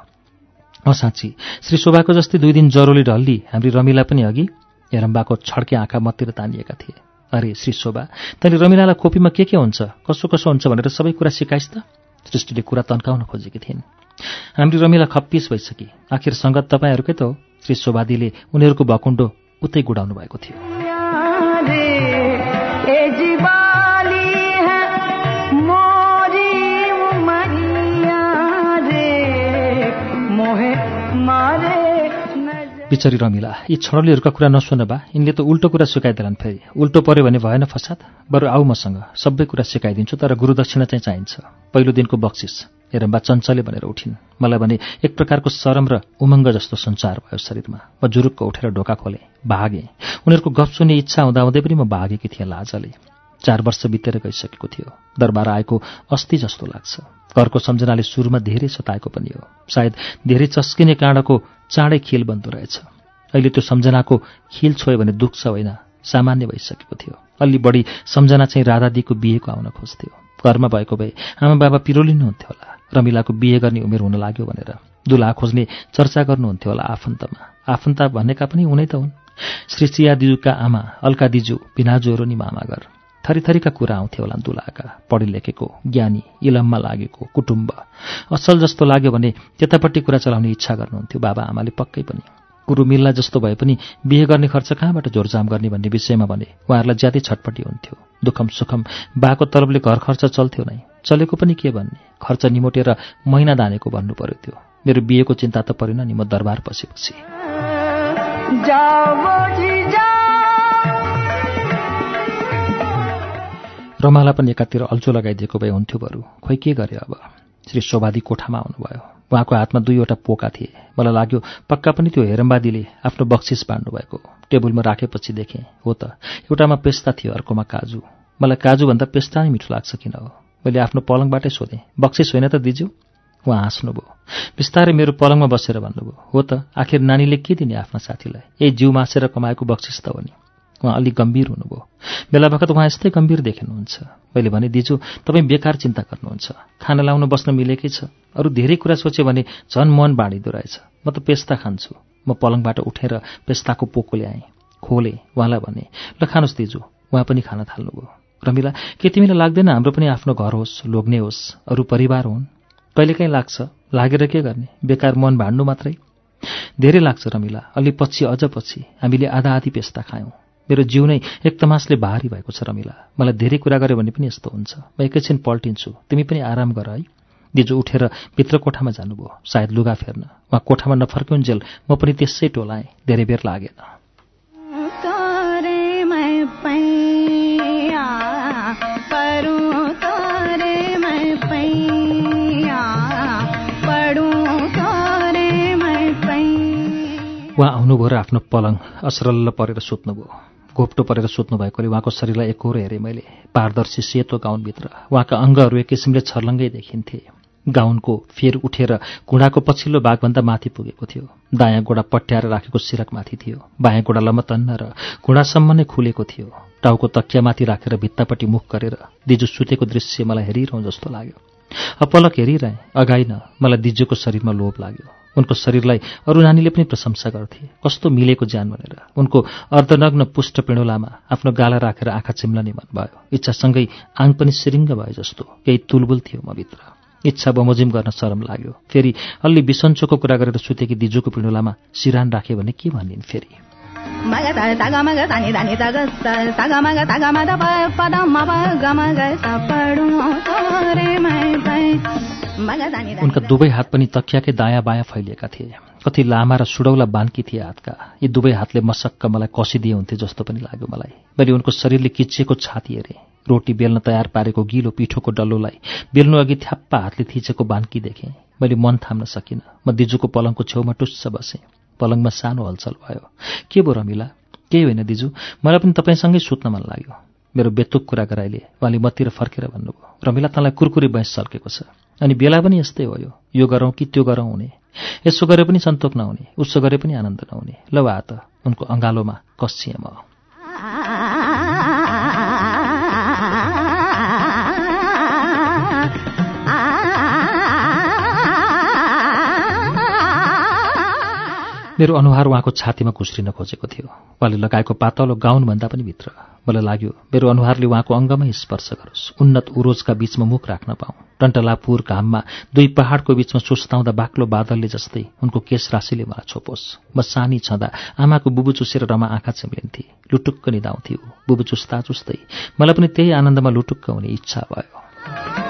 अँ साँच्ची श्री शोभाको जस्तै दुई दिन जरोले ढल्ली हाम्री रमिला पनि अघि? हेरम्बाको छड्के आँखा मतिर तानिएका थिए। अरे श्री शोभा तैँले रमिलालाई खोपीमा के के हुन्छ? कसो कसो हुन्छ भनेर सबै कुरा सिकाइस् त? सृष्टिले कुरा तन्काउन खोजेकी थिइन्। हाम्री रमिला खप्पिस भइसके। आखिर सङ्गत तपाईँहरूकै त हो। श्री शोभादीले उनीहरूको भकुण्डो उतै गुडाउनु भएको थियो। बिचरी रमिला यी छडलीहरूका कुरा नसुन बा। यिनले त उल्टो कुरा सिकाइदेलान् फेरि। उल्टो पर्यो भने भएन फसाद। बरु आऊ मसँग। सबै कुरा सिकाइदिन्छु तर गुरुदक्षिणा चाहिँ चाहिन्छ। पहिलो दिनको बक्सिस। हेरम्बा चञ्चले भनेर उठिन्। मलाई भने एक प्रकारको सरम र उमङ्ग जस्तो सञ्चार भयो शरीरमा। म जुरुक्क उठेर ढोका खोलेँ भागेँ। उनीहरूको गफ सुन्ने इच्छा हुँदाहुँदै पनि म भागेकी थिएँ लाजले। चार वर्ष बितेर गइसकेको थियो। दरबार आएको अस्ति जस्तो लाग्छ। घरको सम्झनाले सुरुमा धेरै सताएको पनि हो। सायद धेरै चस्किने काँडाको चाँडै खिल बन्दो रहेछ। अहिले त्यो सम्झनाको खिल छोयो भने दुख्छ होइन। सामान्य भइसकेको थियो। अलि बढी सम्झना चाहिँ राधादीको बिहेको आउन खोज्थ्यो। घरमा भएको भए आमा बाबा पिरोलिनुहुन्थ्यो होला। रमिलाको बिहे गर्ने उमेर हुन लाग्यो भनेर। दुला खोज्ने चर्चा गर्नुहुन्थ्यो होला आफन्तमा। आफन्त भनेका पनि उनै त हुन्। श्री चिया दिजुका आमा अल्का दिजु पिनाजुहरू नि मामागर थरीथरीका कुरा आउँथे होला दुलाका। पढे लेखेको ज्ञानी इलममा लागेको कुटुम्ब। असल जस्तो लाग्यो भने त्यतापट्टि कुरा चलाउने इच्छा गर्नुहुन्थ्यो बाबा आमाले पक्कै पनि। कुरो मिल्ला जस्तो भए पनि बिहे गर्ने खर्च कहाँबाट जोरजाम गर्ने भन्ने विषयमा भने उहाँहरूलाई ज्यादै छटपट्टि हुन्थ्यो। दुखम सुखम बाको तलबले घर खर्च चल्थ्यो नै। चलेको पनि के भन्ने? खर्च निमोटेर महिना दानेको भन्नु पर्यो त्यो। मेरो बिहेको चिन्ता त परेन नि म दरबार पसेपछि। रमाला पनि एकातिर अल्छो लगाइदिएको भए हुन्थ्यो बरु। खोइ के गरे अब? श्री शोभादी कोठामा आउनुभयो। उहाँको हातमा दुईवटा पोका थिए। मलाई लाग्यो पक्का पनि त्यो हेरम्बादीले आफ्नो बक्सिस बाँड्नुभएको। टेबलमा राखेपछि देखेँ। हो त एउटामा पेस्ता थियो अर्कोमा काजु। मलाई काजुभन्दा पेस्ता नै मिठो लाग्छ किन हो? मैले आफ्नो पलङबाटै सोधेँ बक्सिस होइन त दिजु? उहाँ हाँस्नुभयो बिस्तारै मेरो पलङमा बसेर भन्नुभयो। हो त आखिर नानीले के दिने आफ्ना साथीलाई? यही जिउ मासेर कमाएको बक्सिस त हो नि। उहाँ अलिक गम्भीर हुनुभयो। बेला बखत उहाँ यस्तै गम्भीर देखिनुहुन्छ। मैले भने दिजु तपाईँ बेकार चिन्ता गर्नुहुन्छ। खाना लाउन बस्न मिलेकै छ। अरू धेरै कुरा सोच्यो भने झन् मन बाँडिदो रहेछ। म त पेस्ता खान्छु। म पलङबाट उठेर पेस्ताको पोको ल्याएँ। खोले उहाँलाई भने ल खानुहोस् दिजु। उहाँ पनि खान थाल्नुभयो। रमिला के तिमीलाई लाग्दैन? हाम्रो पनि आफ्नो घर होस् लोग्ने होस्। अरू परिवार हुन्। कहिलेकाहीँ लाग्छ। लागेर के गर्ने? बेकार मन भाँड्नु मात्रै? धेरै लाग्छ रमिला। अलि पछि अझ पछि हामीले आधा आधी पेस्ता खायौँ। मेरो जिउ नै एक तमासले भारी भएको छ रमिला। मलाई धेरै कुरा गऱ्यो भने पनि यस्तो हुन्छ। म एकैछिन पल्टिन्छु। तिमी पनि आराम गर है। दिजु उठेर भित्र कोठामा जानुभयो। सायद लुगा फेर्न। उहाँ कोठामा नफर्क्युन्जेल म पनि त्यसै टोलाएँ। धेरै बेर लागेन। उहाँ आउनुभयो र आफ्नो पलङ असरल्ल परेर सुत्नुभयो। घोप्टो परेर सुत्नु भएकोले उहाँको शरीरलाई एकहोरो हेरेँ मैले पारदर्शी सेतो गाउनभित्र। उहाँका अङ्गहरू एक किसिमले छर्लङ्गै देखिन्थे। गाउनको फेर उठेर घुँडाको पछिल्लो भागभन्दा माथि पुगेको थियो। दायाँ गोडा पट्याएर राखेको सिरकमाथि थियो। बायाँ गोडा लमतन्न र घुँडासम्म नै खुलेको थियो। टाउको तकियामाथि राखेर भित्तापट्टि मुख गरेर दिजु सुतेको दृश्य मलाई हेरिरहँ जस्तो लाग्यो। अपलक हेरिरहेँ अगाइन मलाई दिजुको शरीरमा लोभ लाग्यो। उनको शरीरलाई अरू नानीले पनि प्रशंसा गर्थे। कस्तो मिलेको ज्यान भनेर। उनको अर्धनग्न पुष्ट पिँडोलामा आफ्नो गाला राखेर आँखा चिम्लने मन भयो। इच्छासँगै आङ पनि सिरिङ्ग भयो जस्तो। केही तुलबुल थियो म भित्र इच्छा बमोजिम गर्न शरम लाग्यो। फेरि अलि बिसन्चोको कुरा गरेर सुतेकी दिजुको पिँडोलामा सिरान राखे भने के भनिन् फेरि? सा पढूं करे मैं पै मग ता नि धा नि उनका दुवै हात पनि तकियाकै दायाँ बायाँ फैलिएका थिए। कति लामा र सुडौला बान्की थिए हातका। यी दुवै हातले मसक्क मलाई कसिदिए हुन्थे जस्तो पनि लाग्यो मलाई। मैले उनको शरीरले किचिएको छाती हेरेँ। रोटी बेल्न तयार पारेको गिलो पिठोको डल्लोलाई बेल्नु अघि थ्याप्पा हातले थिचेको बान्की देखेँ। मैले मन थाम्न सकिनँ। म दिजुको पलङको छेउमा टुस्स बसेँ। पलङमा सानो हलचल भयो। के भयो रमिला? केही होइन दिजु। मलाई पनि तपाईँसँगै सुत्न मन लाग्यो। मेरो बेतुक कुरा गराइले। उहाँले मतिर फर्केर भन्नुभयो। रमिला तँलाई कुरकुरी बयस सल्केको छ। अनि बेला पनि यस्तै हो यो गरौँ कि त्यो गरौँ हुने। यसो गरे पनि सन्तोक नहुने। उसो गरे पनि आनन्द नहुने। ल वा उनको अँगालोमा कसिएँ म। मेरो अनुहार उहाँको छातीमा घुस्रिन खोजेको थियो। उहाँले लगाएको पातलो गाउनभन्दा पनि भित्र। मलाई लाग्यो मेरो अनुहारले उहाँको अङ्गमै स्पर्श गरोस्। उन्नत उरोजका बीचमा मुख राख्न पाऊँ। टन्टलापुर घाममा दुई पहाडको बीचमा सुस्ताउँदा बाक्लो बादलले जस्तै उनको केश राशिले मलाई छोपोस्। म सानी छँदा आमाको बुबु चुसेर रमा आँखा चिम्लिन्थे। लुटुक्क निदाउँथ्यो बुबु चुस्ता चुस्दै मलाई पनि त्यही आनन्दमा लुटुक्क हुने इच्छा भयो।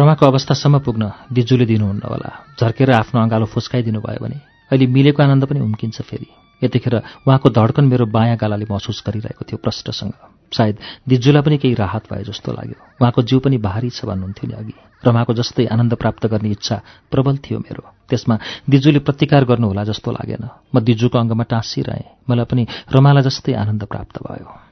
रमाको अवस्थासम्म पुग्न दिजुले दिनुहुन्न होला। झर्केर आफ्नो अँगालो फुस्काइदिनु भयो भने अहिले मिलेको आनन्द पनि उम्किन्छ फेरि। यतिखेर उहाँको धड्कन मेरो बायाँ गालाले महसुस गरिरहेको थियो प्रष्टसँग। सायद दिजुलाई पनि केही राहत भए जस्तो लाग्यो। उहाँको जिउ पनि भारी छ भन्नुहुन्थ्यो नि अघि। रमाको जस्तै आनन्द प्राप्त गर्ने इच्छा प्रबल थियो मेरो। त्यसमा दिजुले प्रतिकार गर्नुहोला जस्तो लागेन। म दिजुको अङ्गमा टाँसिरहेँ। मलाई पनि रमाला जस्तै आनन्द प्राप्त भयो।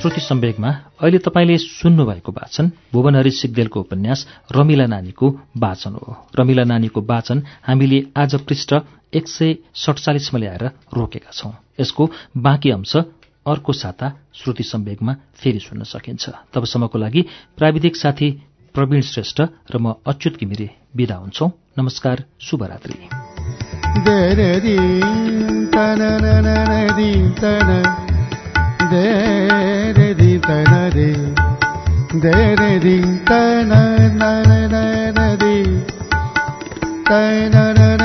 श्रुति सम्वेकमा अहिले तपाईँले सुन्नुभएको वाचन भुवनहरि सिग्देलको उपन्यास रमिला नानीको वाचन हो। रमिला नानीको वाचन हामीले आज पृष्ठ एक सय सडचालिसमा ल्याएर रोकेका छौं। यसको बाँकी अंश अर्को साता श्रुति सम्वेकमा फेरि सुन्न सकिन्छ। तबसम्मको लागि प्राविधिक साथी प्रवीण श्रेष्ठ र म अच्युत घिमिरे विदा हुन्छौ। नमस्कार शुभरात्री। da da da